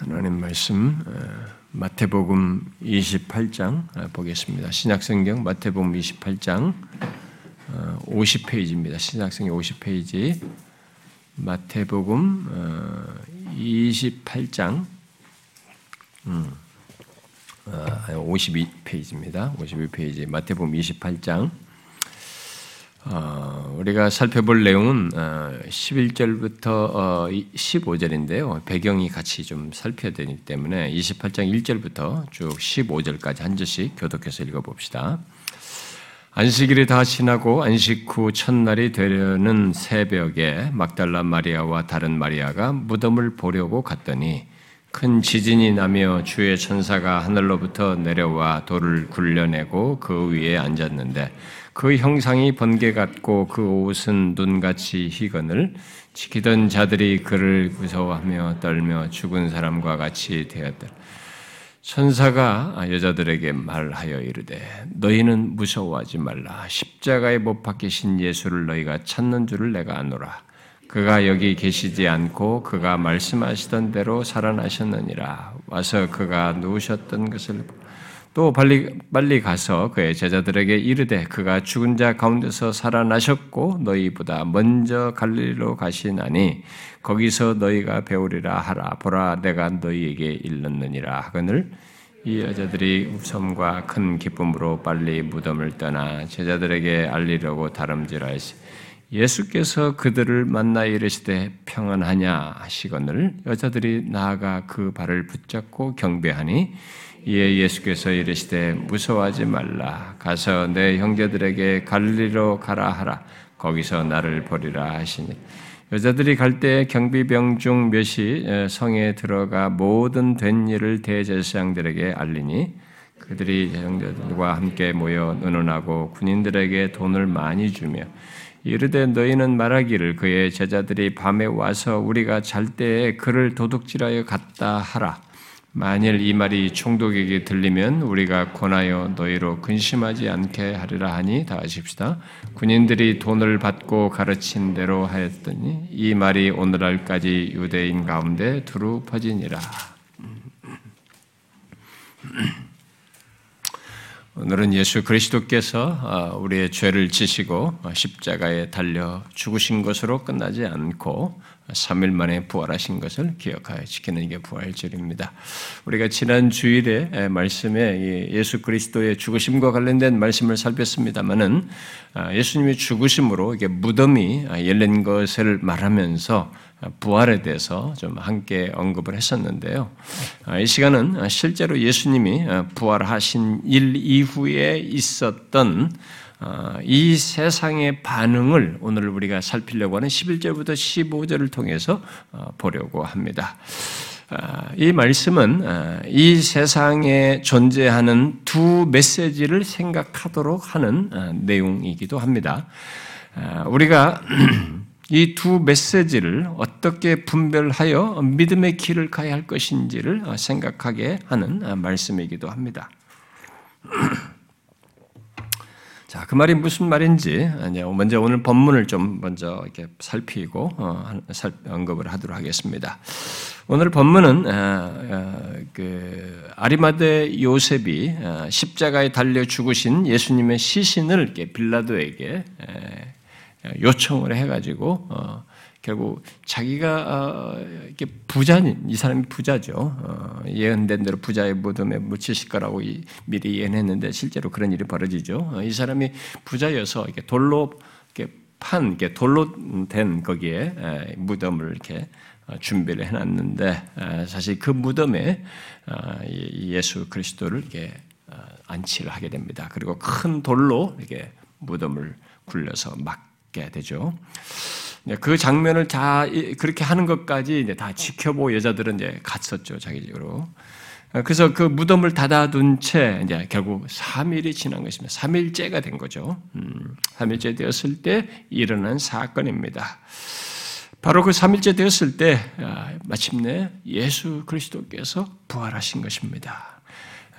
하나님 말씀 마태복음 28장 보겠습니다. 신약성경 마태복음 28장 50페이지입니다. 신약성경 50페이지 마태복음 28장 52페이지입니다. 52페이지 마태복음 28장 어, 우리가 살펴볼 내용은 어, 11절부터 어, 15절인데요. 배경이 같이 좀 살펴야 되기 때문에 28장 1절부터 쭉 15절까지 한 절씩 교독해서 읽어봅시다. 안식일이 다 지나고 안식 후 첫날이 되려는 새벽에 막달라 마리아와 다른 마리아가 무덤을 보려고 갔더니 큰 지진이 나며 주의 천사가 하늘로부터 내려와 돌을 굴려내고 그 위에 앉았는데 그 형상이 번개 같고 그 옷은 눈같이 희건을 지키던 자들이 그를 무서워하며 떨며 죽은 사람과 같이 되었다. 천사가 여자들에게 말하여 이르되 너희는 무서워하지 말라. 십자가에 못 박히신 예수를 너희가 찾는 줄을 내가 아노라. 그가 여기 계시지 않고 그가 말씀하시던 대로 살아나셨느니라. 와서 그가 누우셨던 것을 또 빨리, 빨리 가서 그의 제자들에게 이르되 그가 죽은 자 가운데서 살아나셨고 너희보다 먼저 갈릴리로 가시나니 거기서 너희가 배우리라 하라. 보라 내가 너희에게 일렀느니라 하거늘 이 여자들이 웃음과 큰 기쁨으로 빨리 무덤을 떠나 제자들에게 알리려고 다름질하시 예수께서 그들을 만나 이르시되 평안하냐 하시거늘 여자들이 나아가 그 발을 붙잡고 경배하니 이에 예수께서 이르시되 무서워하지 말라. 가서 내 형제들에게 갈리로 가라 하라. 거기서 나를 보리라 하시니. 여자들이 갈 때 경비병 중 몇이 성에 들어가 모든 된 일을 대제사장들에게 알리니 그들이 형제들과 함께 모여 의논하고 군인들에게 돈을 많이 주며 이르되 너희는 말하기를 그의 제자들이 밤에 와서 우리가 잘 때에 그를 도둑질하여 갔다 하라 만일 이 말이 총독에게 들리면 우리가 권하여 너희로 근심하지 않게 하리라 하니 다 하십시다. 군인들이 돈을 받고 가르친 대로 하였더니 이 말이 오늘날까지 유대인 가운데 두루 퍼지니라. 오늘은 예수 그리스도께서 아, 우리의 죄를 지시고 십자가에 달려 죽으신 것으로 끝나지 않고 3일 만에 부활하신 것을 기억하여 지키는 게 부활절입니다. 우리가 지난 주일에 말씀에 예수 그리스도의 죽으심과 관련된 말씀을 살폈습니다만은 아, 예수님의 죽으심으로 이게 무덤이 열린 것을 말하면서 부활에 대해서 좀 함께 언급을 했었는데요. 아, 이 시간은 실제로 예수님이 부활하신 일 이후에 있었던 아, 이 세상의 반응을 오늘 우리가 살피려고 하는 11절부터 15절을 통해서 어, 보려고 합니다. 아, 이 말씀은 이 세상에 존재하는 두 메시지를 생각하도록 하는 내용이기도 합니다. 우리가 이 두 메시지를 어떻게 분별하여 믿음의 길을 가야 할 것인지를 생각하게 하는 말씀이기도 합니다. 자, 그 말이 무슨 말인지 먼저 오늘 본문을 좀 먼저 이렇게 살피고 어, 언급을 하도록 하겠습니다. 오늘 본문은 그 아리마대 요셉이 십자가에 달려 죽으신 예수님의 시신을 빌라도에게 요청을 해가지고 어, 결국 자기가 어, 이렇게 부자인 이 사람이 부자죠. 어, 예언된 대로 부자의 무덤에 묻히실 거라고 미리 예언했는데 실제로 그런 일이 벌어지죠. 어, 이 사람이 부자여서 이렇게 돌로 이렇게 판, 이렇게 돌로 된 거기에 에, 무덤을 이렇게 어, 준비를 해놨는데 사실 그 무덤에 어, 예수 그리스도를 이렇게 안치를 하게 됩니다. 그리고 큰 돌로 이렇게 무덤을 굴려서 막 갖게 되죠. 네, 그 장면을 다 그렇게 하는 것까지 이제 다 지켜보고 여자들은 이제 갔었죠 자기적으로. 그래서 그 무덤을 닫아둔 채 이제 결국 3일이 지난 것입니다. 3일째가 된 거죠. 음, 3일째 되었을 때 일어난 사건입니다. 바로 그 3일째 되었을 때 아, 마침내 예수 그리스도께서 부활하신 것입니다.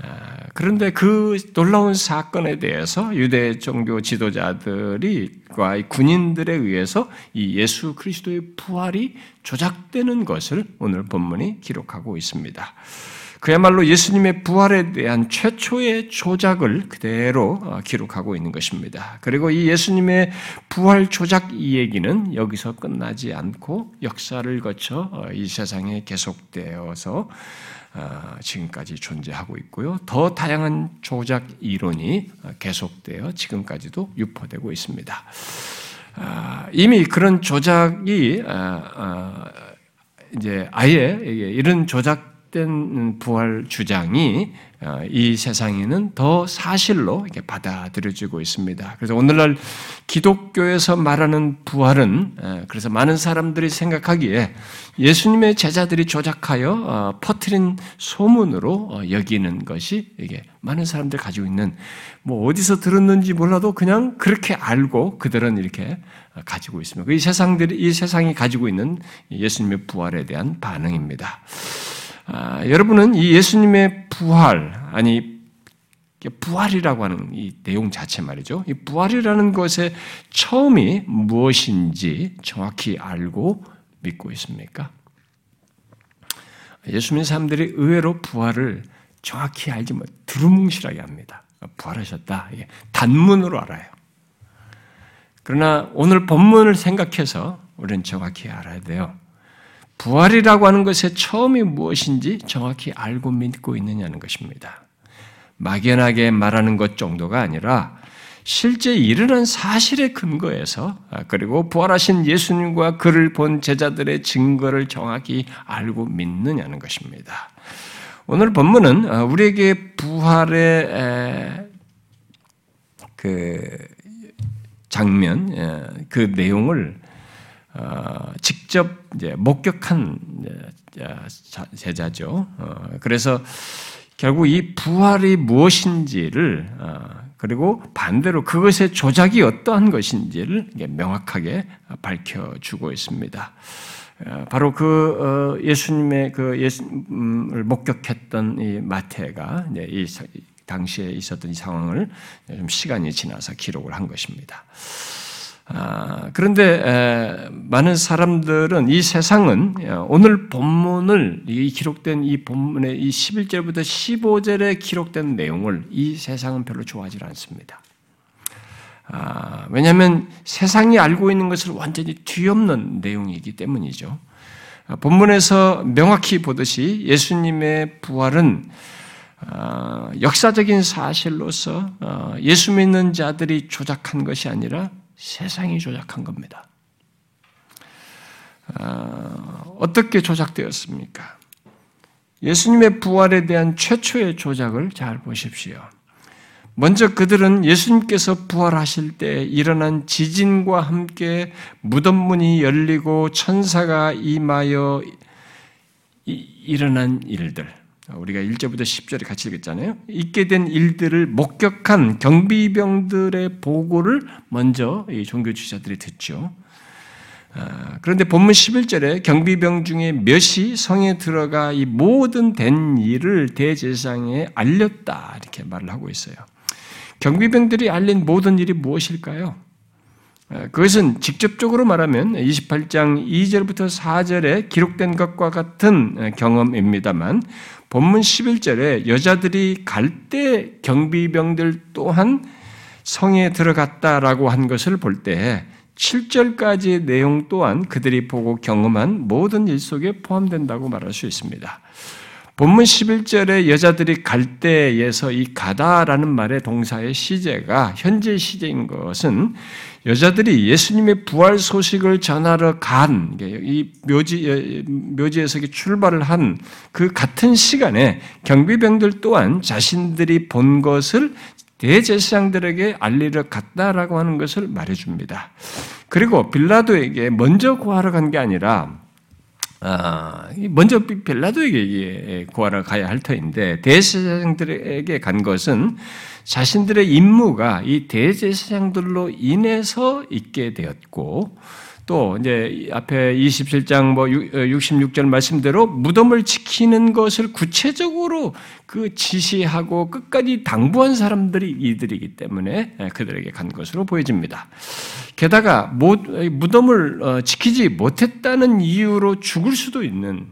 아, 그런데 그 놀라운 사건에 대해서 유대 종교 지도자들이 군인들에 의해서 이 예수 그리스도의 부활이 조작되는 것을 오늘 본문이 기록하고 있습니다. 그야말로 예수님의 부활에 대한 최초의 조작을 그대로 어, 기록하고 있는 것입니다. 그리고 이 예수님의 부활 조작 이 얘기는 여기서 끝나지 않고 역사를 거쳐 어, 이 세상에 계속되어서 어, 지금까지 존재하고 있고요. 더 다양한 조작 이론이 계속되어 지금까지도 유포되고 있습니다. 아, 이미 그런 조작이 이제 아예 이런 조작 잘못된 부활 주장이 어, 이 세상에는 더 사실로 이렇게 받아들여지고 있습니다. 그래서 오늘날 기독교에서 말하는 부활은 어, 그래서 많은 사람들이 생각하기에 예수님의 제자들이 조작하여 어, 퍼트린 소문으로 여기는 것이 이게 많은 사람들이 가지고 있는 뭐 어디서 들었는지 몰라도 그냥 그렇게 알고 그들은 이렇게 가지고 있습니다. 이 세상들이 이 세상이 가지고 있는 예수님의 부활에 대한 반응입니다. 아, 여러분은 이 예수님의 부활, 아니, 부활이라고 하는 이 내용 자체 말이죠. 이 부활이라는 것의 처음이 무엇인지 정확히 알고 믿고 있습니까? 예수 믿는 사람들이 의외로 부활을 정확히 알지 못, 두루뭉실하게 합니다. 부활하셨다. 단문으로 알아요. 그러나 오늘 본문을 생각해서 우리는 정확히 알아야 돼요. 부활이라고 하는 것의 처음이 무엇인지 정확히 알고 믿고 있느냐는 것입니다. 막연하게 말하는 것 정도가 아니라 실제 일어난 사실의 근거에서 아, 그리고 부활하신 예수님과 그를 본 제자들의 증거를 정확히 알고 믿느냐는 것입니다. 오늘 본문은 아, 우리에게 부활의 그 장면, 그 내용을 어, 직접 목격한 제자죠. 어, 그래서 결국 이 부활이 무엇인지를 어, 그리고 반대로 그것의 조작이 어떠한 것인지를 명확하게 밝혀주고 있습니다. 바로 그 예수님의 그 예수를 목격했던 이 마태가 이 당시에 있었던 이 상황을 좀 시간이 지나서 기록을 한 것입니다. 아, 그런데 많은 사람들은 이 세상은 오늘 본문을 이 기록된 이 본문의 이 11절부터 15절에 기록된 내용을 이 세상은 별로 좋아하지 않습니다. 아, 왜냐하면 세상이 알고 있는 것을 완전히 뒤엎는 내용이기 때문이죠. 아, 본문에서 명확히 보듯이 예수님의 부활은 역사적인 사실로서 어, 예수 믿는 자들이 조작한 것이 아니라 세상이 조작한 겁니다. 어, 어떻게 조작되었습니까? 예수님의 부활에 대한 최초의 조작을 잘 보십시오. 먼저 그들은 예수님께서 부활하실 때 일어난 지진과 함께 무덤 문이 열리고 천사가 임하여 일어난 일들, 우리가 1절부터 10절에 같이 읽었잖아요. 있게 된 일들을 목격한 경비병들의 보고를 먼저 이 종교 주자들이 듣죠. 아, 그런데 본문 11절에 경비병 중에 몇이 성에 들어가 이 모든 된 일을 대제사장에 알렸다 이렇게 말을 하고 있어요. 경비병들이 알린 모든 일이 무엇일까요? 아, 그것은 직접적으로 말하면 28장 2절부터 4절에 기록된 것과 같은 경험입니다만 본문 11절에 여자들이 갈때 경비병들 또한 성에 들어갔다라고 한 것을 볼 때 7절까지의 내용 또한 그들이 보고 경험한 모든 일 속에 포함된다고 말할 수 있습니다. 본문 11절에 여자들이 갈 때에서 이 가다라는 말의 동사의 시제가 현재 시제인 것은 여자들이 예수님의 부활 소식을 전하러 간, 이 묘지, 묘지에서 출발을 한 그 같은 시간에 경비병들 또한 자신들이 본 것을 대제사장들에게 알리러 갔다라고 하는 것을 말해줍니다. 그리고 빌라도에게 먼저 구하러 간 게 아니라 아, 먼저 빌라도에게 구하러 가야 할 터인데 대제사장들에게 간 것은 자신들의 임무가 이 대제사장들로 인해서 있게 되었고 또 이제 앞에 27장 뭐 66절 어, 말씀대로 무덤을 지키는 것을 구체적으로 그 지시하고 끝까지 당부한 사람들이 이들이기 때문에 예, 그들에게 간 것으로 보여집니다. 게다가 무덤을 어, 지키지 못했다는 이유로 죽을 수도 있는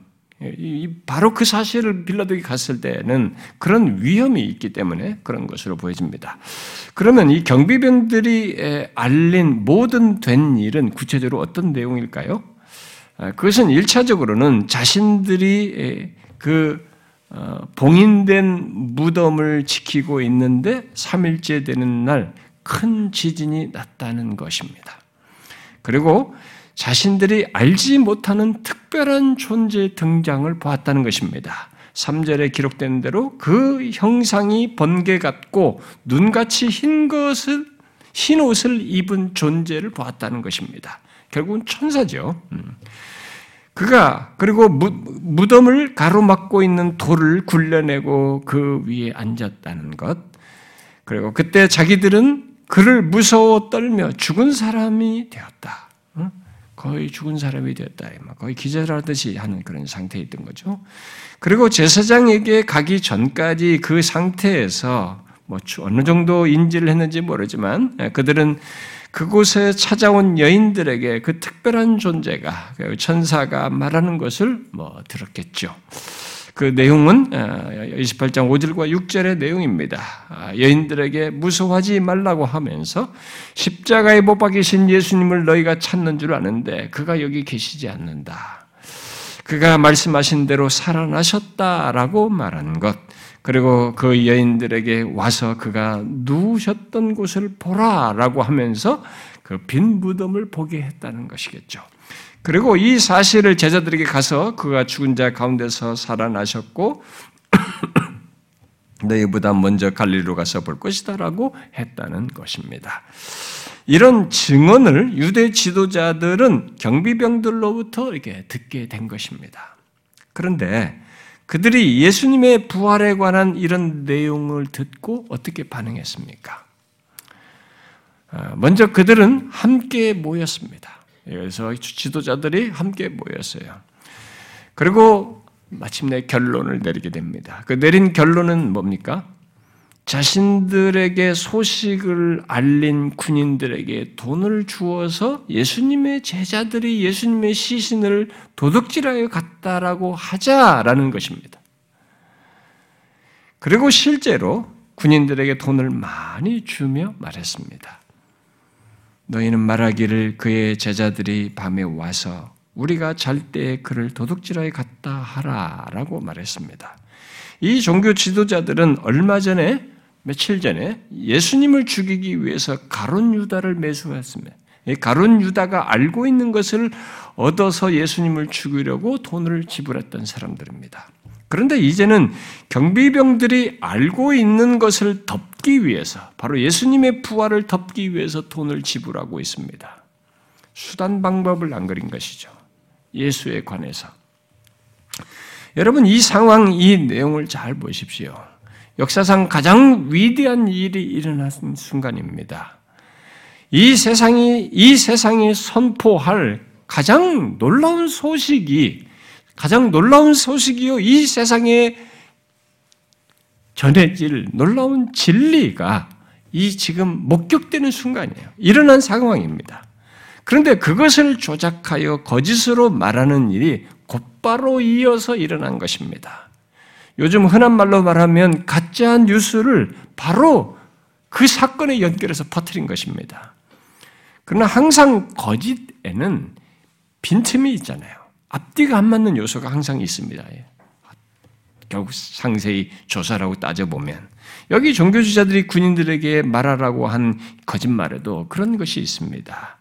바로 그 사실을 빌라도에 갔을 때는 그런 위험이 있기 때문에 그런 것으로 보여집니다. 그러면 이 경비병들이 알린 모든 된 일은 구체적으로 어떤 내용일까요? 아, 그것은 일차적으로는 자신들이 그 어, 봉인된 무덤을 지키고 있는데 3일째 되는 날 큰 지진이 났다는 것입니다. 그리고 자신들이 알지 못하는 특별한 존재의 등장을 보았다는 것입니다. 3절에 기록된 대로 그 형상이 번개 같고 눈같이 흰 것을 흰 옷을 입은 존재를 보았다는 것입니다. 결국은 천사죠. 음. 그가 그리고 무덤을 가로막고 있는 돌을 굴려내고 그 위에 앉았다는 것. 그리고 그때 자기들은 그를 무서워 떨며 죽은 사람이 되었다. 거의 죽은 사람이 되었다. 거의 기절하듯이 하는 그런 상태에 있던 거죠. 그리고 제사장에게 가기 전까지 그 상태에서 뭐 어느 정도 인지를 했는지 모르지만 예, 그들은 그곳에 찾아온 여인들에게 그 특별한 존재가 그 천사가 말하는 것을 뭐 들었겠죠. 그 내용은 28장 어, 5절과 6절의 내용입니다. 아, 여인들에게 무서워하지 말라고 하면서 십자가에 못 박이신 예수님을 너희가 찾는 줄 아는데 그가 여기 계시지 않는다. 그가 말씀하신 대로 살아나셨다라고 말한 것. 그리고 그 여인들에게 와서 그가 누우셨던 곳을 보라라고 하면서 그 빈 무덤을 보게 했다는 것이겠죠. 그리고 이 사실을 제자들에게 가서 그가 죽은 자 가운데서 살아나셨고 너희보다 먼저 갈리로 가서 볼 것이다라고 했다는 것입니다. 이런 증언을 유대 지도자들은 경비병들로부터 이렇게 듣게 된 것입니다. 그런데 그들이 예수님의 부활에 관한 이런 내용을 듣고 어떻게 반응했습니까? 아, 먼저 그들은 함께 모였습니다. 그래서 지도자들이 함께 모였어요. 그리고 마침내 결론을 내리게 됩니다. 그 내린 결론은 뭡니까? 자신들에게 소식을 알린 군인들에게 돈을 주어서 예수님의 제자들이 예수님의 시신을 도둑질하여 갔다라고 하자라는 것입니다. 그리고 실제로 군인들에게 돈을 많이 주며 말했습니다. 너희는 말하기를 그의 제자들이 밤에 와서 우리가 잘때 그를 도둑질하에 갔다 하라라고 말했습니다. 이 종교 지도자들은 얼마 전에 며칠 전에 예수님을 죽이기 위해서 가론 유다를 매수했습니다. 가론 유다가 알고 있는 것을 얻어서 예수님을 죽이려고 돈을 지불했던 사람들입니다. 그런데 이제는 경비병들이 알고 있는 것을 덮기 위해서, 바로 예수님의 부활을 덮기 위해서 돈을 지불하고 있습니다. 수단 방법을 안 그린 것이죠. 예수에 관해서. 여러분, 이 상황, 이 내용을 잘 보십시오. 역사상 가장 위대한 일이 일어난 순간입니다. 이 세상이, 이 세상이 선포할 가장 놀라운 소식이 가장 놀라운 소식이요. 이 세상에 전해질 놀라운 진리가 이 지금 목격되는 순간이에요. 일어난 상황입니다. 그런데 그것을 조작하여 거짓으로 말하는 일이 곧바로 이어서 일어난 것입니다. 요즘 흔한 말로 말하면 가짜 뉴스를 바로 그 사건에 연결해서 퍼뜨린 것입니다. 그러나 항상 거짓에는 빈틈이 있잖아요. 앞뒤가 안 맞는 요소가 항상 있습니다. 예. 결국 상세히 조사라고 따져보면 여기 종교주자들이 군인들에게 말하라고 한 거짓말에도 그런 것이 있습니다.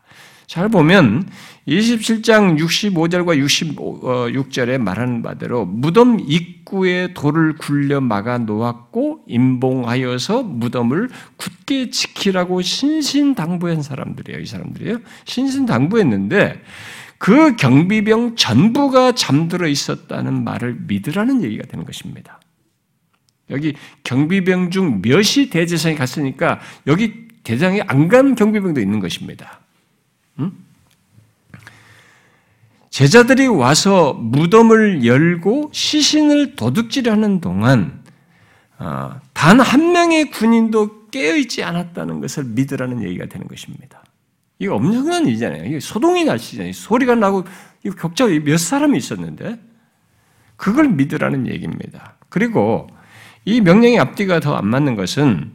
잘 보면 27장 65절과 66절에 말하는 바대로 무덤 입구에 돌을 굴려 막아 놓았고 임봉하여서 무덤을 굳게 지키라고 신신당부한 사람들이에요. 이 사람들이에요. 신신당부했는데 그 경비병 전부가 잠들어 있었다는 말을 믿으라는 얘기가 되는 것입니다. 여기 경비병 중 몇이 대제사에 갔으니까 여기 대장에 안 간 경비병도 있는 것입니다. 음? 제자들이 와서 무덤을 열고 시신을 도둑질하는 동안 어, 단한 명의 군인도 깨어있지 않았다는 것을 믿으라는 얘기가 되는 것입니다. 이거 엄청난 일이잖아요. 이게 소동이 날 시잖아요. 소리가 나고 격자 몇 사람이 있었는데 그걸 믿으라는 얘기입니다. 그리고 이 명령의 앞뒤가 더 안 맞는 것은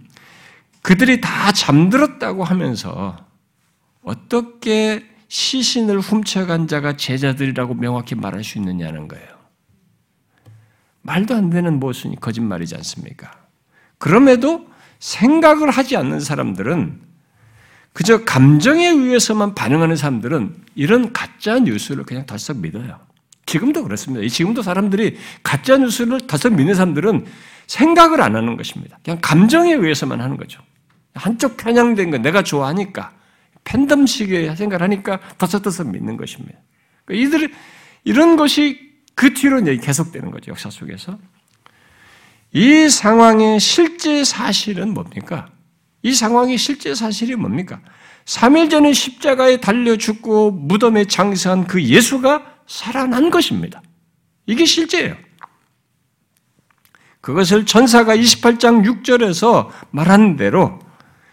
그들이 다 잠들었다고 하면서 어떻게 시신을 훔쳐간 자가 제자들이라고 명확히 말할 수 있느냐는 거예요. 말도 안 되는 모순이 거짓말이지 않습니까? 그럼에도 생각을 하지 않는 사람들은 그저 감정에 의해서만 반응하는 사람들은 이런 가짜 뉴스를 그냥 덜썩 믿어요. 지금도 그렇습니다. 지금도 사람들이 가짜 뉴스를 덜썩 믿는 사람들은 생각을 안 하는 것입니다. 그냥 감정에 의해서만 하는 거죠. 한쪽 편향된 거 내가 좋아하니까 팬덤식의 생각을 하니까 덜썩덜썩 믿는 것입니다. 그러니까 이들 이런 것이 그 뒤로 계속되는 거죠. 역사 속에서. 이 상황의 실제 사실은 뭡니까? 이 상황의 실제 사실이 뭡니까? 3일 전에 십자가에 달려 죽고 무덤에 장사한 그 예수가 살아난 것입니다. 이게 실제예요. 그것을 천사가 28장 6절에서 말한 대로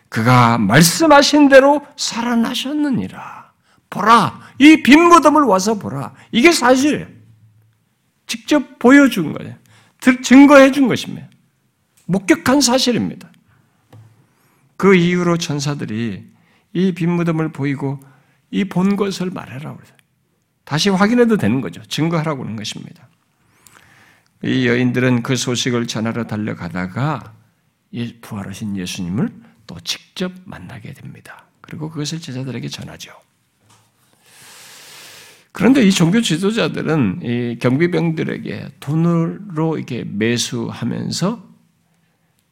그가 말씀하신 대로 살아나셨느니라. 보라, 이 빈 무덤을 와서 보라. 이게 사실이에요. 직접 보여준 거예요. 증거해 준 것입니다. 목격한 사실입니다. 그 이후로 천사들이 이 빈무덤을 보이고 이 본 것을 그래요. 다시 확인해도 되는 거죠. 증거하라고 하는 것입니다. 이 여인들은 그 소식을 전하러 달려가다가 부활하신 예수님을 또 직접 만나게 됩니다. 그리고 그것을 제자들에게 전하죠. 그런데 이 종교 지도자들은 이 경비병들에게 돈으로 이렇게 매수하면서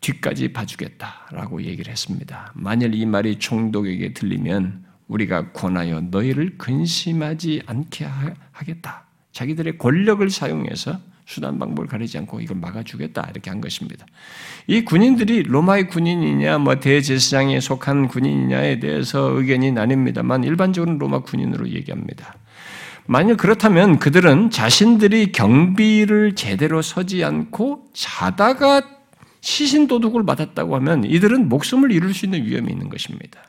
뒤까지 봐주겠다라고 얘기를 했습니다. 만일 이 말이 총독에게 들리면 우리가 권하여 너희를 근심하지 않게 하겠다. 자기들의 권력을 사용해서 수단 방법을 가리지 않고 이걸 막아주겠다 이렇게 한 것입니다. 이 군인들이 로마의 군인이냐, 뭐 대제사장에 속한 군인이냐에 대해서 의견이 나뉩니다만 일반적으로 로마 군인으로 얘기합니다. 만약 그렇다면 그들은 자신들이 경비를 제대로 서지 않고 자다가 시신 도둑을 맞았다고 하면 이들은 목숨을 잃을 수 있는 위험이 있는 것입니다.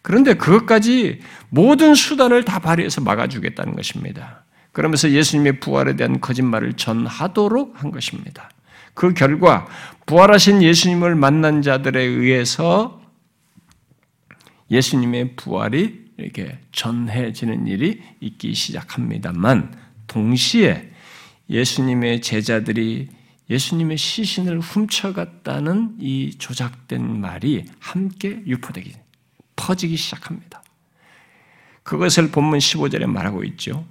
그런데 그것까지 모든 수단을 다 발휘해서 막아주겠다는 것입니다. 그러면서 예수님의 부활에 대한 거짓말을 전하도록 한 것입니다. 그 결과 부활하신 예수님을 만난 자들에 의해서 예수님의 부활이 이렇게 전해지는 일이 있기 시작합니다만 동시에 예수님의 제자들이 예수님의 시신을 훔쳐갔다는 이 조작된 말이 함께 유포되기 퍼지기 시작합니다. 그것을 본문 15절에 말하고 있죠.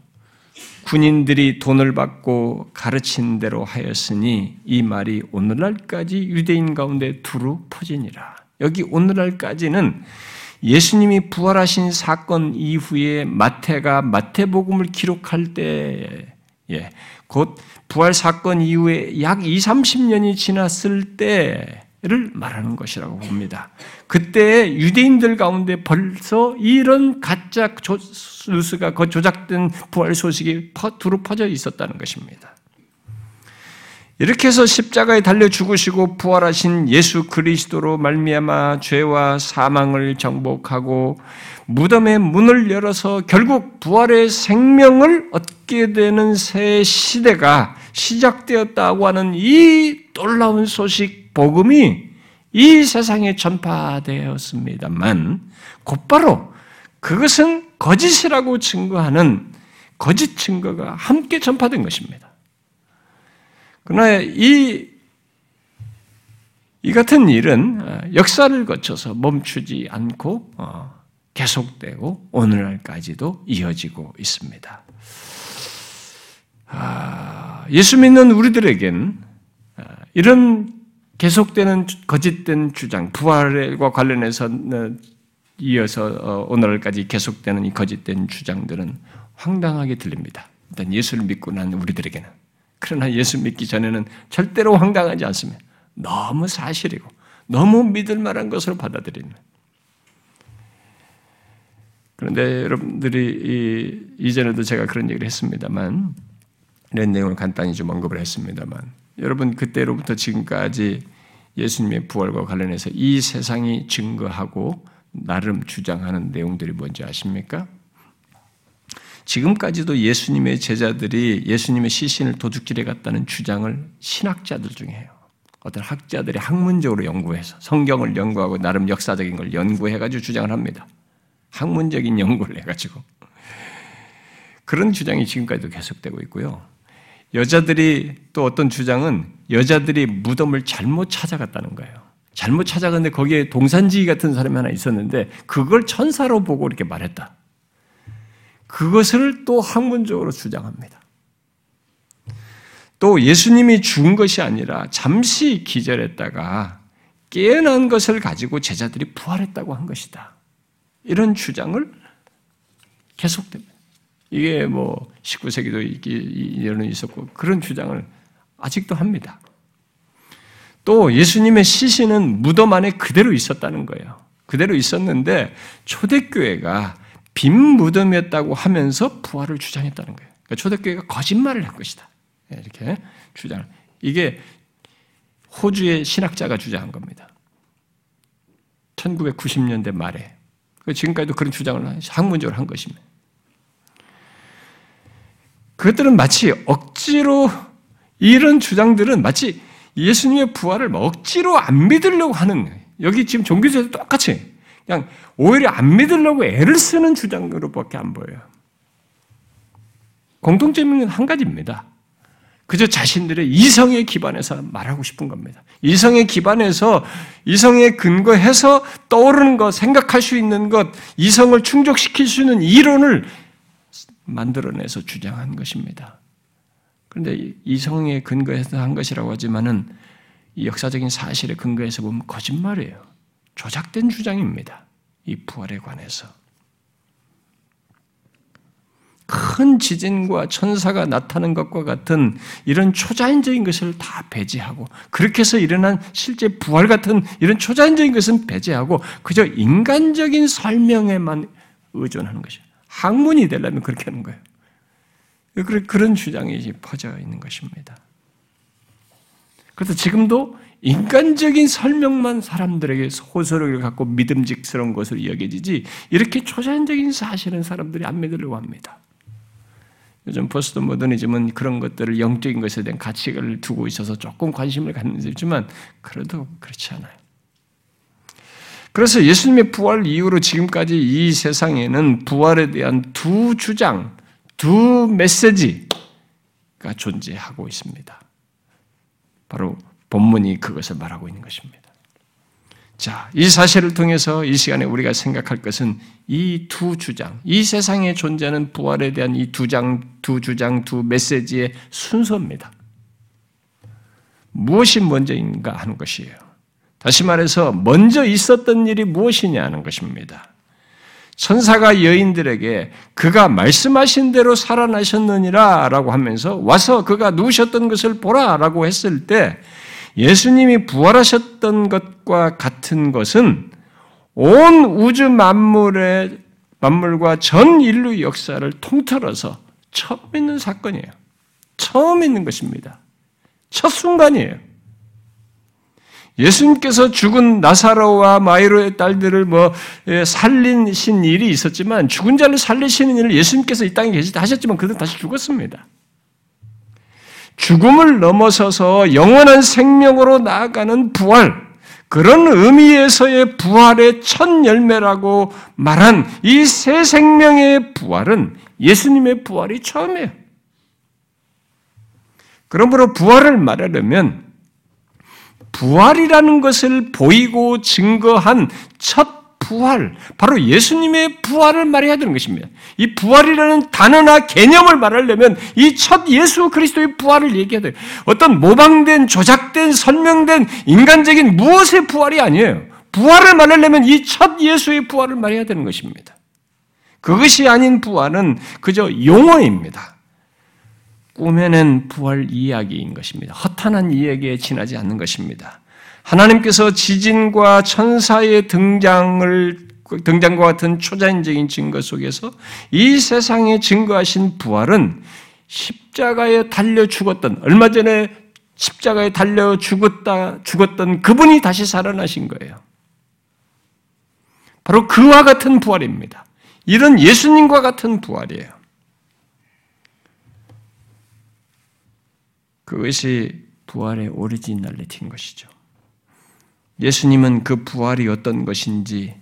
군인들이 돈을 받고 가르친 대로 하였으니 이 말이 오늘날까지 유대인 가운데 두루 퍼지니라. 여기 오늘날까지는 예수님이 부활하신 사건 이후에 마태가 마태복음을 기록할 때, 예, 곧 부활 사건 이후에 약 2, 30년이 지났을 때를 말하는 것이라고 봅니다. 그때 유대인들 가운데 벌써 이런 가짜 뉴스가 조작된 부활 소식이 두루 퍼져 있었다는 것입니다. 이렇게 해서 십자가에 달려 죽으시고 부활하신 예수 그리스도로 말미암아 죄와 사망을 정복하고 무덤의 문을 열어서 결국 부활의 생명을 얻게 되는 새 시대가 시작되었다고 하는 이 놀라운 소식 복음이 이 세상에 전파되었습니다만 곧바로 그것은 거짓이라고 증거하는 거짓 증거가 함께 전파된 것입니다. 그러나 이, 이 같은 일은 어, 역사를 거쳐서 멈추지 않고 어, 계속되고 오늘날까지도 이어지고 있습니다. 아, 예수 믿는 우리들에겐 어, 이런 계속되는 거짓된 주장, 부활과 관련해서 이어서 오늘까지 계속되는 이 거짓된 주장들은 황당하게 들립니다. 일단 예수를 믿고 난 우리들에게는. 그러나 예수 믿기 전에는 절대로 황당하지 않습니다. 너무 사실이고 너무 믿을 만한 것으로 받아들이는. 그런데 여러분들이 이전에도 제가 그런 얘기를 했습니다만 이런 내용을 간단히 좀 언급을 했습니다만 여러분 그때로부터 지금까지 예수님의 부활과 관련해서 이 세상이 증거하고 나름 주장하는 내용들이 뭔지 아십니까? 지금까지도 예수님의 제자들이 예수님의 시신을 도둑질해 갔다는 주장을 신학자들 중에 해요. 어떤 학자들이 학문적으로 연구해서 성경을 연구하고 나름 역사적인 걸 연구해가지고 주장을 합니다. 학문적인 연구를 해가지고. 그런 주장이 지금까지도 계속되고 있고요. 여자들이 또 어떤 주장은 여자들이 무덤을 잘못 찾아갔다는 거예요. 잘못 찾아갔는데 거기에 동산지기 같은 사람이 하나 있었는데 그걸 천사로 보고 이렇게 말했다. 그것을 또 학문적으로 주장합니다. 또 예수님이 죽은 것이 아니라 잠시 기절했다가 깨어난 것을 가지고 제자들이 부활했다고 한 것이다. 이런 주장을 계속됩니다. 이게 뭐 19세기도 이런 있었고 그런 주장을 아직도 합니다. 또 예수님의 시신은 무덤 안에 그대로 있었다는 거예요. 그대로 있었는데 초대교회가 빈 무덤이었다고 하면서 부활을 주장했다는 거예요. 그러니까 초대교회가 거짓말을 할 것이다. 예, 이렇게 주장. 이게 호주의 신학자가 주장한 겁니다. 1990년대 말에. 지금까지도 그런 주장을 학문적으로 한 것입니다. 그것들은 마치 억지로 이런 주장들은 마치 예수님의 부활을 억지로 안 믿으려고 하는 여기 지금 종교제도 똑같이 그냥 오히려 안 믿으려고 애를 쓰는 주장으로밖에 안 보여요. 공통점은 한 가지입니다. 그저 자신들의 이성에 기반해서 말하고 싶은 겁니다. 이성에 기반해서 이성에 근거해서 떠오르는 것, 생각할 수 있는 것, 이성을 충족시킬 수 있는 이론을 만들어내서 주장한 것입니다. 그런데 이성에 근거해서 한 것이라고 하지만은 이 역사적인 사실에 근거해서 보면 거짓말이에요. 조작된 주장입니다. 이 부활에 관해서. 큰 지진과 천사가 나타난 것과 같은 이런 초자연적인 것을 다 배제하고 그렇게 해서 일어난 실제 부활 같은 이런 초자연적인 것은 배제하고 그저 인간적인 설명에만 의존하는 것이에요. 학문이 되려면 그렇게 하는 거예요. 그런 주장이 퍼져 있는 것입니다. 그래서 지금도 인간적인 설명만 사람들에게 호소력을 갖고 믿음직스러운 것으로 여겨지지 이렇게 초자연적인 사실은 사람들이 안 믿으려고 합니다. 요즘 포스트 모더니즘은 그런 것들을 영적인 것에 대한 가치를 두고 있어서 조금 관심을 갖는 데지만 그래도 그렇지 않아요. 그래서 예수님의 부활 이후로 지금까지 이 세상에는 부활에 대한 두 주장, 두 메시지가 존재하고 있습니다. 바로 본문이 그것을 말하고 있는 것입니다. 자, 이 사실을 통해서 이 시간에 우리가 생각할 것은 이 두 주장, 이 세상에 존재하는 부활에 대한 이 두 장, 두 주장, 두 메시지의 순서입니다. 무엇이 먼저인가 하는 것이에요. 다시 말해서 먼저 있었던 일이 무엇이냐 하는 것입니다. 천사가 여인들에게 그가 말씀하신 대로 살아나셨느니라 라고 하면서 와서 그가 누우셨던 것을 보라 라고 했을 때 예수님이 부활하셨던 것과 같은 것은 온 우주 만물의 만물과 전 인류 역사를 통틀어서 처음 있는 사건이에요. 처음 있는 것입니다. 첫 순간이에요. 예수님께서 죽은 나사로와 마이로의 딸들을 뭐 예, 살리신 일이 있었지만 죽은 자를 살리시는 일을 예수님께서 이 땅에 계실 때 하셨지만 그들은 다시 죽었습니다. 죽음을 넘어서서 영원한 생명으로 나아가는 부활, 그런 의미에서의 부활의 첫 열매라고 말한 이 새 생명의 부활은 예수님의 부활이 처음이에요. 그러므로 부활을 말하려면 부활이라는 것을 보이고 증거한 첫 부활, 바로 예수님의 부활을 말해야 되는 것입니다. 이 부활이라는 단어나 개념을 말하려면 이 첫 예수 그리스도의 부활을 얘기해야 돼요. 어떤 모방된, 조작된, 설명된 인간적인 무엇의 부활이 아니에요. 부활을 말하려면 이 첫 예수의 부활을 말해야 되는 것입니다. 그것이 아닌 부활은 그저 용어입니다. 꾸며낸 부활 이야기인 것입니다. 허탄한 이야기에 지나지 않는 것입니다. 하나님께서 지진과 천사의 등장을 등장과 같은 초자연적인 증거 속에서 이 세상에 증거하신 부활은 십자가에 달려 죽었던 얼마 전에 십자가에 달려 죽었다 죽었던 그분이 다시 살아나신 거예요. 바로 그와 같은 부활입니다. 이런 예수님과 같은 부활이에요. 그것이 부활의 originality인 것이죠. 예수님은 그 부활이 어떤 것인지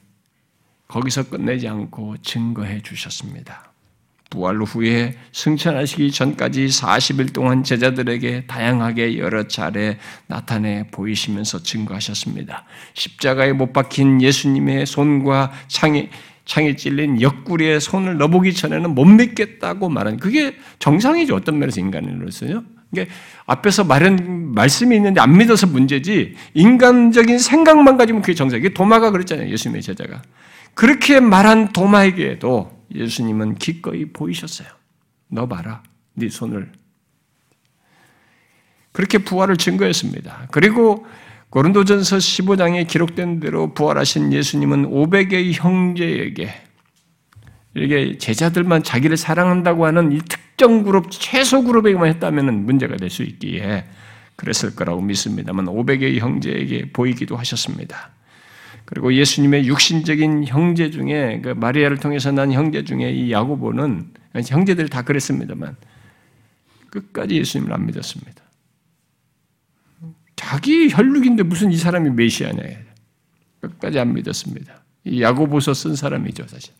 거기서 끝내지 않고 증거해 주셨습니다. 부활 후에 승천하시기 전까지 40일 동안 제자들에게 다양하게 여러 차례 나타내 보이시면서 증거하셨습니다. 십자가에 못 박힌 예수님의 손과 창에 창에 찔린 옆구리에 손을 넣어보기 전에는 못 믿겠다고 말한 그게 정상이죠. 어떤 면에서 인간으로서요. 이게 앞에서 말한 말씀이 있는데 안 믿어서 문제지 인간적인 생각만 가지면 그게 정상. 이게 도마가 그랬잖아요. 예수님의 제자가 그렇게 말한 도마에게도 예수님은 기꺼이 보이셨어요. 너 봐라, 네 손을. 그렇게 부활을 증거했습니다. 그리고 고린도전서 15장에 기록된 대로 부활하신 예수님은 500의 형제에게 이게 제자들만 자기를 사랑한다고 하는 이 특정 그룹, 최소 그룹에게만 했다면 문제가 될 수 있기에 그랬을 거라고 믿습니다만 500의 형제에게 보이기도 하셨습니다. 그리고 예수님의 육신적인 형제 중에 그 마리아를 통해서 난 형제 중에 이 야고보는 형제들 다 그랬습니다만 끝까지 예수님을 안 믿었습니다. 자기 혈육인데 무슨 이 사람이 메시아냐. 끝까지 안 믿었습니다. 이 야고보서 쓴 사람이죠, 사실.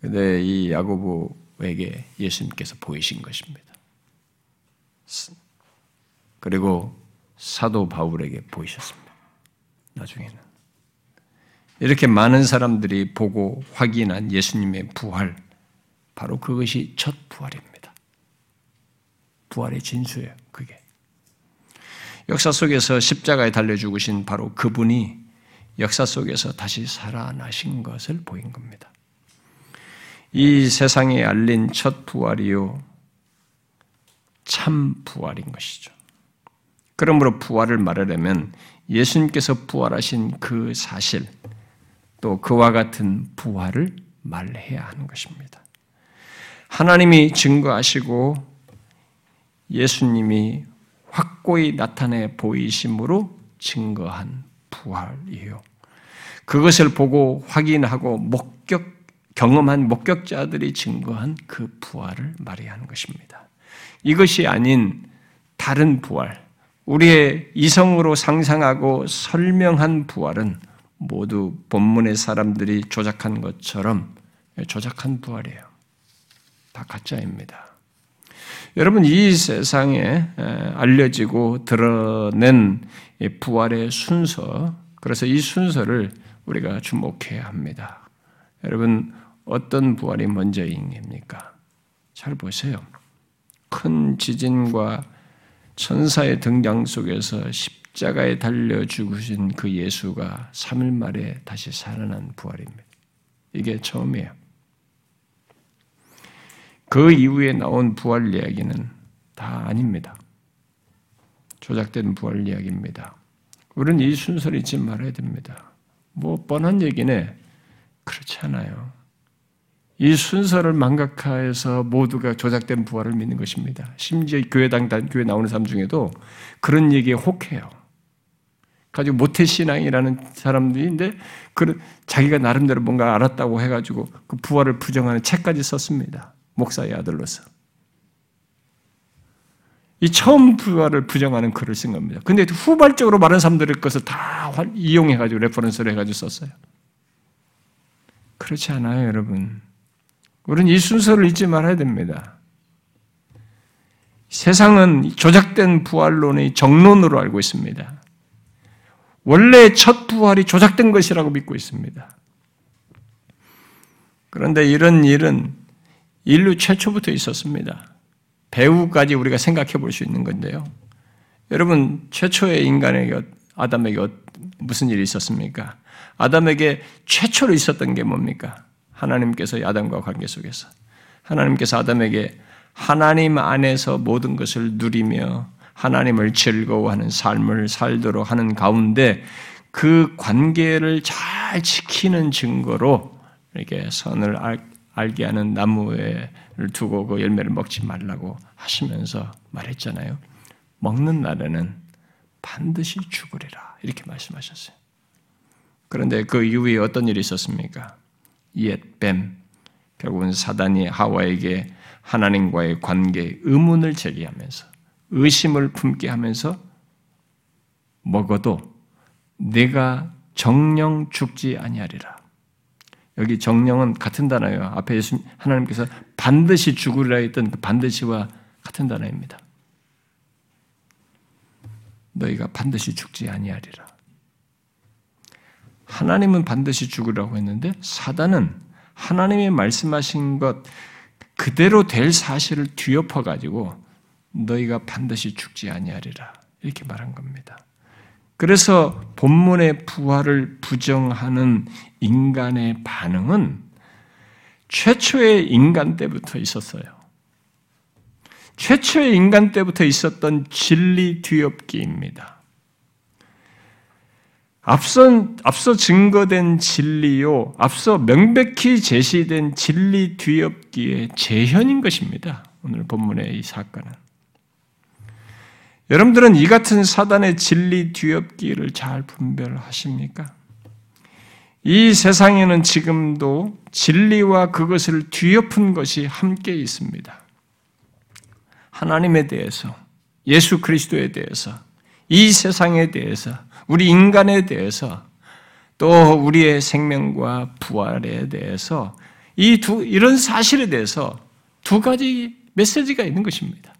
근데 이 야고보에게 예수님께서 보이신 것입니다. 그리고 사도 바울에게 보이셨습니다. 나중에는. 이렇게 많은 사람들이 보고 확인한 예수님의 부활, 바로 그것이 첫 부활입니다. 부활의 진수예요, 그게. 역사 속에서 십자가에 달려 죽으신 바로 그분이 역사 속에서 다시 살아나신 것을 보인 겁니다. 이 세상에 알린 첫 부활이요. 참 부활인 것이죠. 그러므로 부활을 말하려면 예수님께서 부활하신 그 사실, 또 그와 같은 부활을 말해야 하는 것입니다. 하나님이 증거하시고 예수님이 확고히 나타내 보이심으로 증거한 부활이요. 그것을 보고 확인하고 목격, 경험한 목격자들이 증거한 그 부활을 말해야 하는 것입니다. 이것이 아닌 다른 부활, 우리의 이성으로 상상하고 설명한 부활은 모두 본문의 사람들이 조작한 것처럼 조작한 부활이에요. 다 가짜입니다. 여러분, 이 세상에 알려지고 드러낸 부활의 순서, 그래서 이 순서를 우리가 주목해야 합니다. 여러분, 어떤 부활이 먼저입니까? 잘 보세요. 큰 지진과 천사의 등장 속에서 십자가에 달려 죽으신 그 예수가 3일 만에 다시 살아난 부활입니다. 이게 처음이에요. 그 이후에 나온 부활 이야기는 다 아닙니다. 조작된 부활 이야기입니다. 우리는 이 순서를 잊지 말아야 됩니다. 뭐 뻔한 얘기네. 그렇지 않아요. 이 순서를 망각하여서 모두가 조작된 부활을 믿는 것입니다. 심지어 교회당 교회 나오는 사람 중에도 그런 얘기에 혹해요. 가지고 모태 신앙이라는 사람들인데 그 자기가 나름대로 뭔가 알았다고 해가지고 그 부활을 부정하는 책까지 썼습니다. 목사의 아들로서. 이 처음 부활을 부정하는 글을 쓴 겁니다. 근데 후발적으로 많은 사람들의 것을 다 이용해가지고 reference를 해가지고 썼어요. 그렇지 않아요, 여러분. 우리는 이 순서를 잊지 말아야 됩니다. 세상은 조작된 부활론의 정론으로 알고 있습니다. 원래 첫 부활이 조작된 것이라고 믿고 있습니다. 그런데 이런 일은 인류 최초부터 있었습니다. 배우까지 우리가 생각해 볼 수 있는 건데요. 여러분, 최초의 인간에게, 아담에게 무슨 일이 있었습니까? 아담에게 최초로 있었던 게 뭡니까? 하나님께서 아담과 관계 속에서 하나님께서 아담에게 하나님 안에서 모든 것을 누리며 하나님을 즐거워하는 삶을 살도록 하는 가운데 그 관계를 잘 지키는 증거로 이렇게 선을 알, 게 하는 나무에 두고 그 열매를 먹지 말라고 하시면서 말했잖아요. 먹는 날에는 반드시 죽으리라 이렇게 말씀하셨어요. 그런데 그 이후에 어떤 일이 있었습니까? 옛뱀 결국은 사단이 하와에게 하나님과의 관계에 의문을 제기하면서 의심을 품게 하면서 먹어도 내가 정령 죽지 아니하리라. 여기 정령은 같은 단어예요. 앞에 예수 하나님께서 반드시 죽으리라 했던 그 반드시와 같은 단어입니다. 너희가 반드시 죽지 아니하리라. 하나님은 반드시 죽으라고 했는데 사단은 하나님이 말씀하신 것 그대로 될 사실을 뒤엎어 가지고 너희가 반드시 죽지 아니하리라 이렇게 말한 겁니다. 그래서 본문의 부활을 부정하는 인간의 반응은 최초의 인간 때부터 있었어요. 최초의 인간 때부터 있었던 진리 뒤엎기입니다. 앞선, 앞서 증거된 진리요, 앞서 명백히 제시된 진리 뒤엎기의 재현인 것입니다. 오늘 본문의 이 사건은. 여러분들은 이 같은 사단의 진리 뒤엎기를 잘 분별하십니까? 이 세상에는 지금도 진리와 그것을 뒤엎은 것이 함께 있습니다. 하나님에 대해서, 예수 그리스도에 대해서, 이 세상에 대해서, 우리 인간에 대해서, 또 우리의 생명과 부활에 대해서 이 두, 이런 사실에 대해서 두 가지 메시지가 있는 것입니다.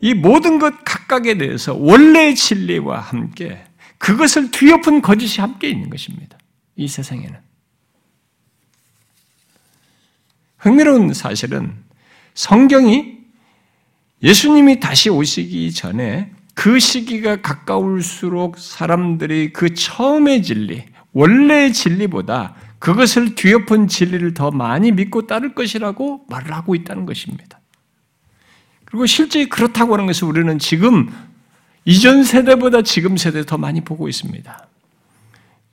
이 모든 것 각각에 대해서 원래의 진리와 함께 그것을 뒤엎은 거짓이 함께 있는 것입니다. 이 세상에는. 흥미로운 사실은 성경이 예수님이 다시 오시기 전에 그 시기가 가까울수록 사람들이 그 처음의 진리, 원래의 진리보다 그것을 뒤엎은 진리를 더 많이 믿고 따를 것이라고 말을 하고 있다는 것입니다. 그리고 실제 그렇다고 하는 것을 우리는 지금 이전 세대보다 지금 세대 더 많이 보고 있습니다.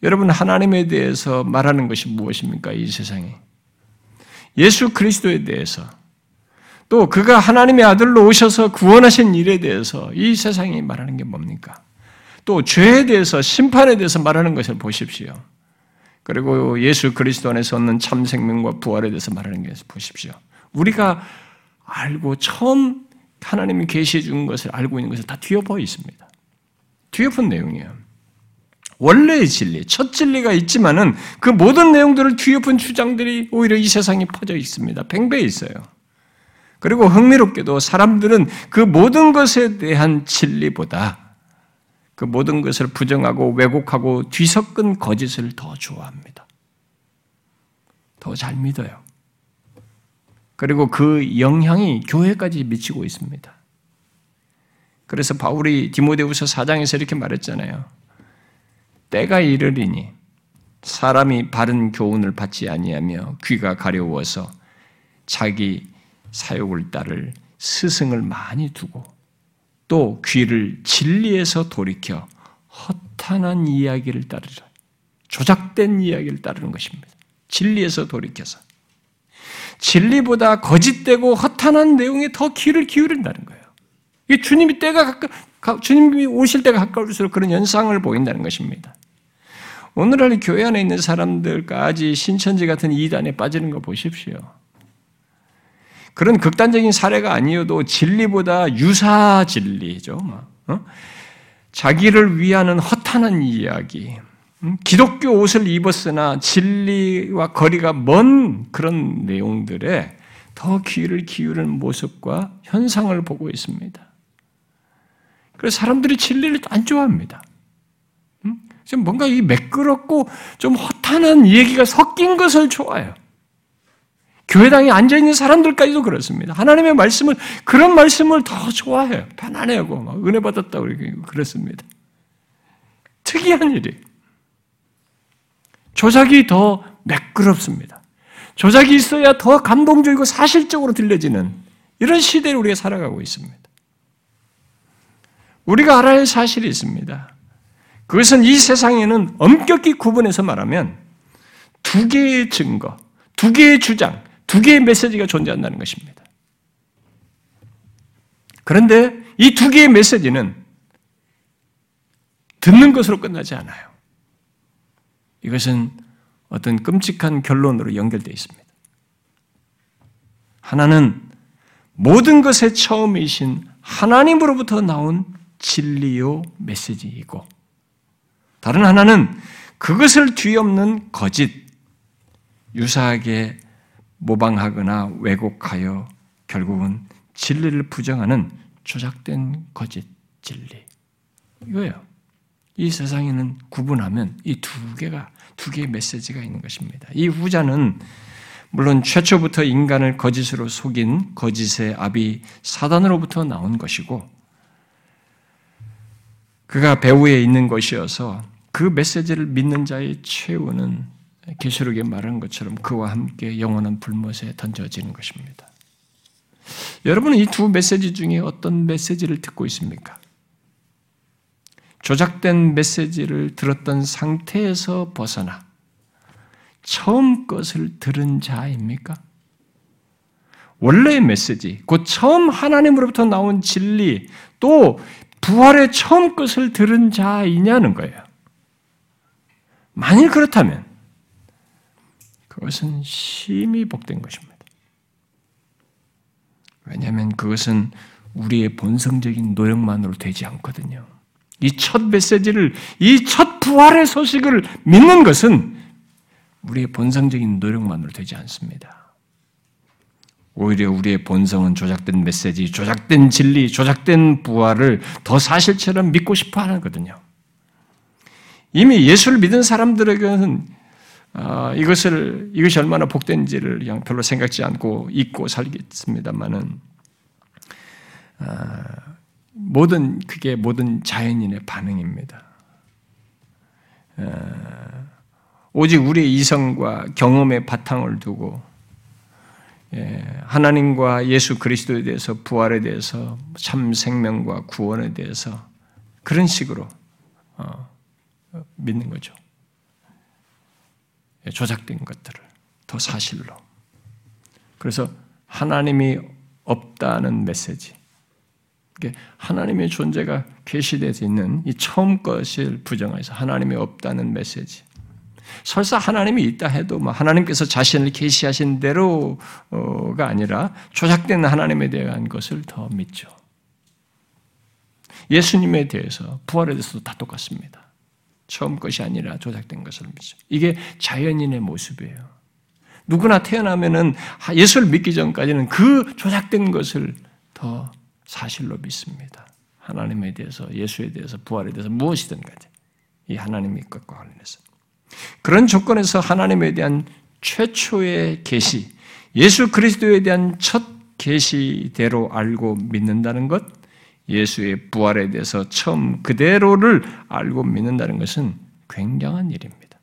여러분 하나님에 대해서 말하는 것이 무엇입니까? 이 세상에 예수 그리스도에 대해서 또 그가 하나님의 아들로 오셔서 구원하신 일에 대해서 이 세상이 말하는 게 뭡니까? 또 죄에 대해서 심판에 대해서 말하는 것을 보십시오. 그리고 예수 그리스도 안에서 얻는 참 생명과 부활에 대해서 말하는 것을 보십시오. 우리가 알고 처음 하나님이 계시해 준 것을 알고 있는 것을 다 뒤엎어 있습니다. 뒤엎은 내용이에요. 원래의 진리, 첫 진리가 있지만은 그 모든 내용들을 뒤엎은 주장들이 오히려 이 세상에 퍼져 있습니다. 팽배해 있어요. 그리고 흥미롭게도 사람들은 그 모든 것에 대한 진리보다 그 모든 것을 부정하고 왜곡하고 뒤섞은 거짓을 더 좋아합니다. 더 잘 믿어요. 그리고 그 영향이 교회까지 미치고 있습니다. 그래서 바울이 디모데후서 4장에서 이렇게 말했잖아요. 때가 이르리니 사람이 바른 교훈을 받지 아니하며 귀가 가려워서 자기 사욕을 따를 스승을 많이 두고 또 귀를 진리에서 돌이켜 허탄한 이야기를 따르라. 조작된 이야기를 따르는 것입니다. 진리에서 돌이켜서. 진리보다 거짓되고 허탄한 내용에 더 귀를 기울인다는 거예요. 이게 주님이 때가 가까, 주님이 오실 때가 가까울수록 그런 현상을 보인다는 것입니다. 오늘날 교회 안에 있는 사람들까지 신천지 같은 이단에 빠지는 거 보십시오. 그런 극단적인 사례가 아니어도 진리보다 유사 진리죠. 어? 자기를 위하는 허탄한 이야기, 기독교 옷을 입었으나 진리와 거리가 먼 그런 내용들에 더 귀를 기울이는 모습과 현상을 보고 있습니다. 그래서 사람들이 진리를 안 좋아합니다. 좀 뭔가 이 매끄럽고 좀 허탄한 얘기가 섞인 것을 좋아해요. 교회당에 앉아있는 사람들까지도 그렇습니다. 하나님의 말씀을, 그런 말씀을 더 좋아해요. 편안해하고, 막 은혜 받았다고 그랬습니다. 특이한 일이. 조작이 더 매끄럽습니다. 조작이 있어야 더 감동적이고 사실적으로 들려지는 이런 시대를 우리가 살아가고 있습니다. 우리가 알아야 할 사실이 있습니다. 그것은 이 세상에는 엄격히 구분해서 말하면 두 개의 증거, 두 개의 주장, 두 개의 메시지가 존재한다는 것입니다. 그런데 이 두 개의 메시지는 듣는 것으로 끝나지 않아요. 이것은 어떤 끔찍한 결론으로 연결되어 있습니다. 하나는 모든 것의 처음이신 하나님으로부터 나온 진리요 메시지이고, 다른 하나는 그것을 뒤엎는 거짓, 유사하게 모방하거나 왜곡하여 결국은 진리를 부정하는 조작된 거짓 진리. 이거예요. 이 세상에는 구분하면 이 두 개가 두 개의 메시지가 있는 것입니다. 이 후자는 물론 최초부터 인간을 거짓으로 속인 거짓의 아비 사단으로부터 나온 것이고 그가 배후에 있는 것이어서 그 메시지를 믿는 자의 최후는 계시록에 말한 것처럼 그와 함께 영원한 불못에 던져지는 것입니다. 여러분은 이 두 메시지 중에 어떤 메시지를 듣고 있습니까? 조작된 메시지를 들었던 상태에서 벗어나 처음 것을 들은 자입니까? 원래의 메시지, 곧 처음 하나님으로부터 나온 진리, 또 부활의 처음 것을 들은 자이냐는 거예요. 만일 그렇다면 그것은 심히 복된 것입니다. 왜냐하면 그것은 우리의 본성적인 노력만으로 되지 않거든요. 이 첫 메시지를, 이 첫 부활의 소식을 믿는 것은 우리의 본성적인 노력만으로 되지 않습니다. 오히려 우리의 본성은 조작된 메시지, 조작된 진리, 조작된 부활을 더 사실처럼 믿고 싶어 하거든요. 이미 예수를 믿은 사람들에게는 어, 이것을 이것이 얼마나 복된지를 그냥 별로 생각지 않고 잊고 살겠습니다만은 어, 모든 그게 모든 자연인의 반응입니다. 어, 오직 우리의 이성과 경험의 바탕을 두고 예, 하나님과 예수 그리스도에 대해서 부활에 대해서 참 생명과 구원에 대해서 그런 식으로 어, 믿는 거죠. 예, 조작된 것들을 더 사실로. 그래서 하나님이 없다는 메시지. 하나님의 존재가 계시되어 있는 이 처음 것을 부정해서 하나님이 없다는 메시지. 설사 하나님이 있다 해도 뭐 하나님께서 자신을 계시하신 대로가 아니라 조작된 하나님에 대한 것을 더 믿죠. 예수님에 대해서 부활에 대해서도 다 똑같습니다. 처음 것이 아니라 조작된 것을 믿죠. 이게 자연인의 모습이에요. 누구나 태어나면은 예수를 믿기 전까지는 그 조작된 것을 더 사실로 믿습니다. 하나님에 대해서, 예수에 대해서, 부활에 대해서 무엇이든 간에 이 하나님의 것과 관련해서 그런 조건에서 하나님에 대한 최초의 계시, 예수 그리스도에 대한 첫 계시대로 알고 믿는다는 것, 예수의 부활에 대해서 처음 그대로를 알고 믿는다는 것은 굉장한 일입니다.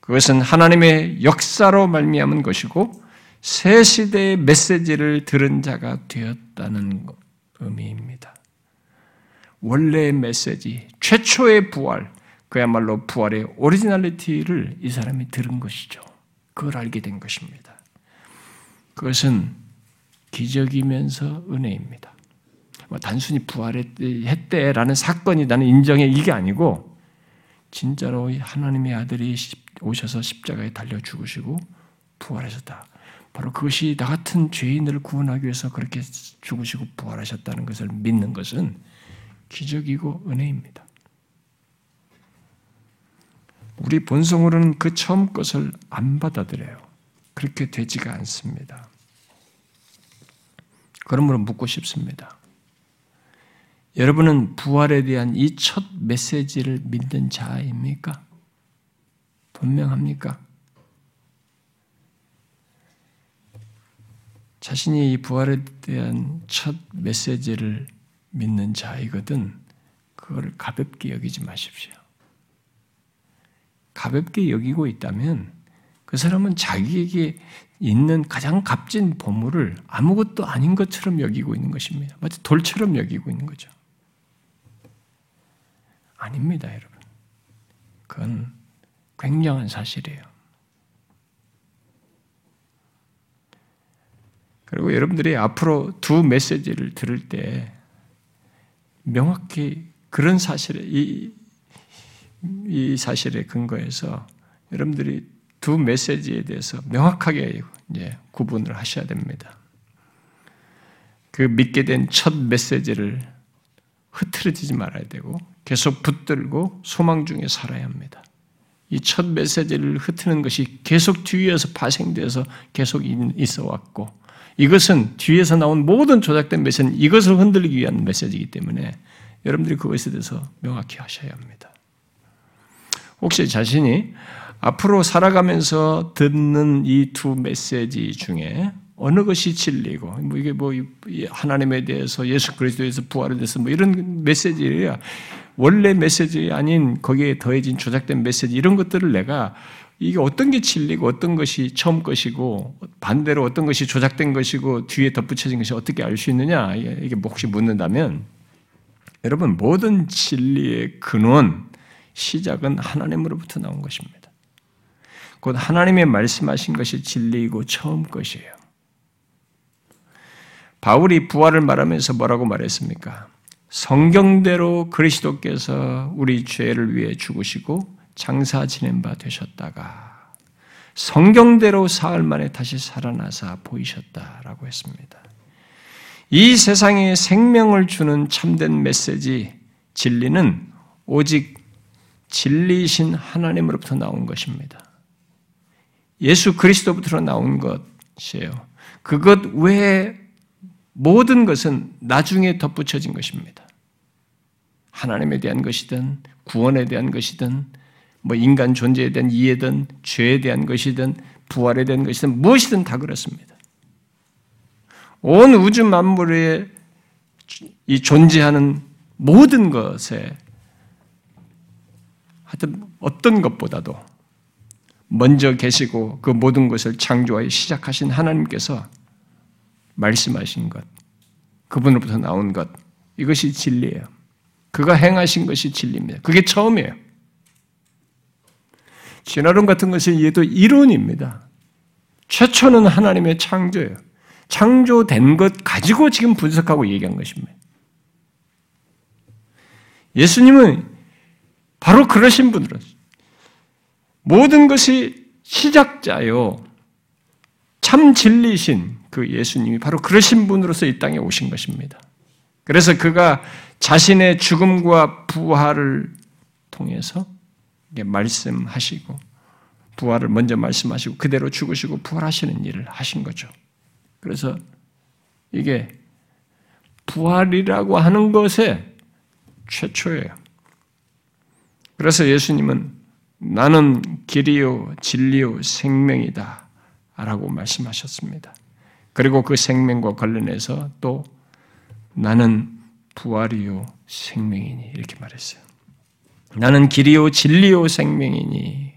그것은 하나님의 역사로 말미암은 것이고 새 시대의 메시지를 들은 자가 되었다는 의미입니다. 원래의 메시지, 최초의 부활, 그야말로 부활의 originality를 이 사람이 들은 것이죠. 그걸 알게 된 것입니다. 그것은 기적이면서 은혜입니다. 뭐 단순히 부활했대라는 사건이 나는 인정해 이게 아니고 진짜로 하나님의 아들이 오셔서 십자가에 달려 죽으시고 부활하셨다. 바로 그것이 나 같은 죄인을 구원하기 위해서 그렇게 죽으시고 부활하셨다는 것을 믿는 것은 기적이고 은혜입니다. 우리 본성으로는 그 처음 것을 안 받아들여요. 그렇게 되지가 않습니다. 그러므로 묻고 싶습니다. 여러분은 부활에 대한 이 첫 메시지를 믿는 자입니까? 분명합니까? 자신이 이 부활에 대한 첫 메시지를 믿는 자이거든 그걸 가볍게 여기지 마십시오. 가볍게 여기고 있다면 그 사람은 자기에게 있는 가장 값진 보물을 아무것도 아닌 것처럼 여기고 있는 것입니다. 마치 돌처럼 여기고 있는 거죠. 아닙니다, 여러분. 그건 굉장한 사실이에요. 그리고 여러분들이 앞으로 두 메시지를 들을 때 명확히 그런 사실에 이, 이 사실에 근거해서 여러분들이 두 메시지에 대해서 명확하게 이제 구분을 하셔야 됩니다. 그 믿게 된 첫 메시지를 흐트러지지 말아야 되고 계속 붙들고 소망 중에 살아야 합니다. 이 첫 메시지를 흩트는 것이 계속 뒤에서 파생돼서 계속 있어 왔고 이것은 뒤에서 나온 모든 조작된 메시지는 이것을 흔들기 위한 메시지이기 때문에 여러분들이 그것에 대해서 명확히 하셔야 합니다. 혹시 자신이 앞으로 살아가면서 듣는 이 두 메시지 중에 어느 것이 진리고 뭐 이게 뭐 하나님에 대해서 예수 그리스도에서 부활에 대해서 뭐 이런 메시지야 원래 메시지 아닌 거기에 더해진 조작된 메시지 이런 것들을 내가 이게 어떤 게 진리고 어떤 것이 처음 것이고 반대로 어떤 것이 조작된 것이고 뒤에 덧붙여진 것이 어떻게 알 수 있느냐 이게 뭐 혹시 묻는다면 여러분 모든 진리의 근원 시작은 하나님으로부터 나온 것입니다. 곧 하나님의 말씀하신 것이 진리이고 처음 것이에요. 바울이 부활을 말하면서 뭐라고 말했습니까? 성경대로 그리스도께서 우리 죄를 위해 죽으시고 장사 지낸 바 되셨다가 성경대로 사흘 만에 다시 살아나사 보이셨다라고 했습니다. 이 세상에 생명을 주는 참된 메시지, 진리는 오직 진리이신 하나님으로부터 나온 것입니다. 예수 그리스도부터 나온 것이에요. 그것 외에 모든 것은 나중에 덧붙여진 것입니다. 하나님에 대한 것이든 구원에 대한 것이든 뭐 인간 존재에 대한 이해든 죄에 대한 것이든 부활에 대한 것이든 무엇이든 다 그렇습니다. 온 우주 만물에 이 존재하는 모든 것에 하여튼 어떤 것보다도 먼저 계시고 그 모든 것을 창조하여 시작하신 하나님께서 말씀하신 것, 그분으로부터 나온 것, 이것이 진리예요. 그가 행하신 것이 진리입니다. 그게 처음이에요. 진화론 같은 것은 얘도 이론입니다. 최초는 하나님의 창조예요. 창조된 것 가지고 지금 분석하고 얘기한 것입니다. 예수님은 바로 그러신 분으로서 모든 것이 시작자요. 참 진리신 그 예수님이 바로 그러신 분으로서 이 땅에 오신 것입니다. 그래서 그가 자신의 죽음과 부활을 통해서 말씀하시고 부활을 먼저 말씀하시고 그대로 죽으시고 부활하시는 일을 하신 거죠. 그래서 이게 부활이라고 하는 것에 최초예요. 그래서 예수님은 나는 길이요 진리요 생명이다 라고 말씀하셨습니다. 그리고 그 생명과 관련해서 또 나는 부활이요 생명이니 이렇게 말했어요. 나는 길이요 진리요 생명이니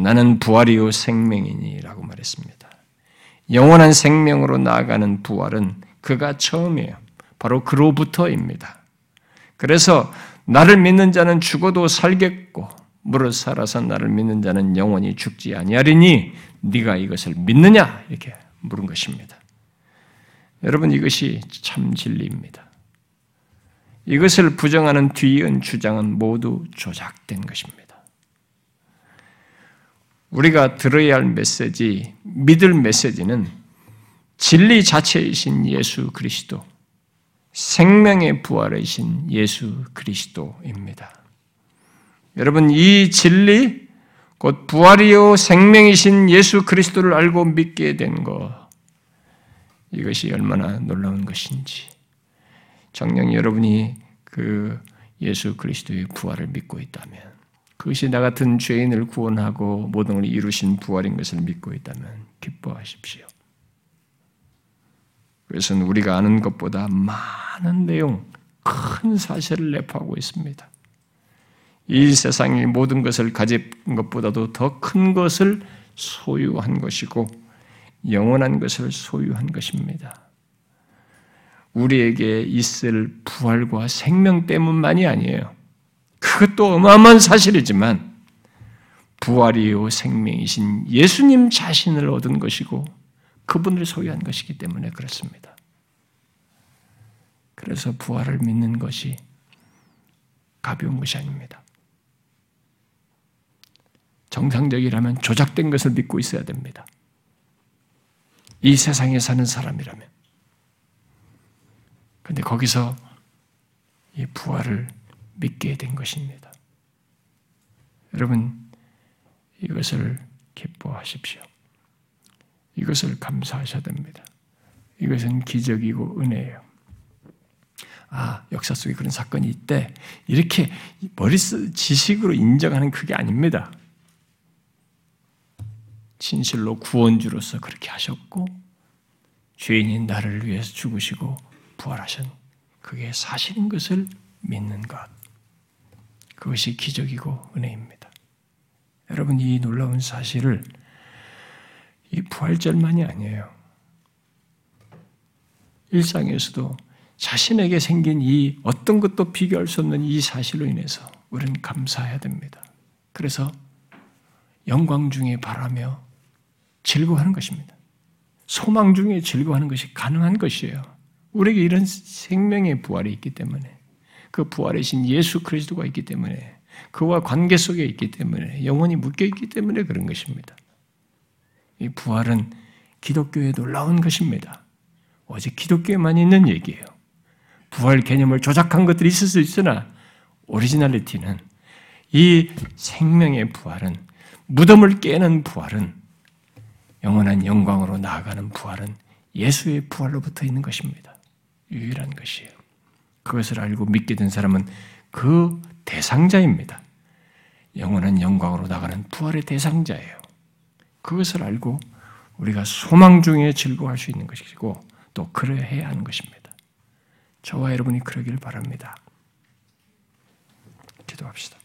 나는 부활이요 생명이니라고 말했습니다. 영원한 생명으로 나아가는 부활은 그가 처음이에요. 바로 그로부터입니다. 그래서 나를 믿는 자는 죽어도 살겠고 무릇 살아서 나를 믿는 자는 영원히 죽지 아니하리니 네가 이것을 믿느냐 이렇게 물은 것입니다. 여러분 이것이 참 진리입니다. 이것을 부정하는 뒤이은 주장은 모두 조작된 것입니다. 우리가 들어야 할 메시지, 믿을 메시지는 진리 자체이신 예수 그리스도, 생명의 부활이신 예수 그리스도입니다. 여러분, 이 진리, 곧 부활이요 생명이신 예수 그리스도를 알고 믿게 된 것, 이것이 얼마나 놀라운 것인지. 정녕 여러분이 그 예수 그리스도의 부활을 믿고 있다면, 그것이 나 같은 죄인을 구원하고 모든 걸 이루신 부활인 것을 믿고 있다면 기뻐하십시오. 그것은 우리가 아는 것보다 많은 내용, 큰 사실을 내포하고 있습니다. 이 세상의 모든 것을 가진 것보다도 더 큰 것을 소유한 것이고 영원한 것을 소유한 것입니다. 우리에게 있을 부활과 생명 때문만이 아니에요. 그것도 어마어마한 사실이지만 부활이요 생명이신 예수님 자신을 얻은 것이고 그분을 소유한 것이기 때문에 그렇습니다. 그래서 부활을 믿는 것이 가벼운 것이 아닙니다. 정상적이라면 조작된 것을 믿고 있어야 됩니다. 이 세상에 사는 사람이라면. 근데 거기서 이 부활을 믿게 된 것입니다. 여러분, 이것을 기뻐하십시오. 이것을 감사하셔야 됩니다. 이것은 기적이고 은혜예요. 아, 역사 속에 그런 사건이 있대. 이렇게 머릿속 지식으로 인정하는 그게 아닙니다. 진실로 구원주로서 그렇게 하셨고, 죄인인 나를 위해서 죽으시고 부활하신 그게 사실인 것을 믿는 것. 그것이 기적이고 은혜입니다. 여러분, 이 놀라운 사실을 이 부활절만이 아니에요. 일상에서도 자신에게 생긴 이 어떤 것도 비교할 수 없는 이 사실로 인해서 우리는 감사해야 됩니다. 그래서 영광 중에 바라며 즐거워하는 것입니다. 소망 중에 즐거워하는 것이 가능한 것이에요. 우리에게 이런 생명의 부활이 있기 때문에 그 부활의 신 예수 그리스도가 있기 때문에 그와 관계 속에 있기 때문에 영원히 묶여 있기 때문에 그런 것입니다. 이 부활은 기독교에 놀라운 것입니다. 오직 기독교에만 있는 얘기예요. 부활 개념을 조작한 것들이 있을 수 있으나 오리지널리티는 이 생명의 부활은 무덤을 깨는 부활은 영원한 영광으로 나아가는 부활은 예수의 부활로부터 있는 것입니다. 유일한 것이에요. 그것을 알고 믿게 된 사람은 그 대상자입니다. 영원한 영광으로 나가는 부활의 대상자예요. 그것을 알고 우리가 소망 중에 즐거워할 수 있는 것이고 또 그래야 하는 것입니다. 저와 여러분이 그러기를 바랍니다. 기도합시다.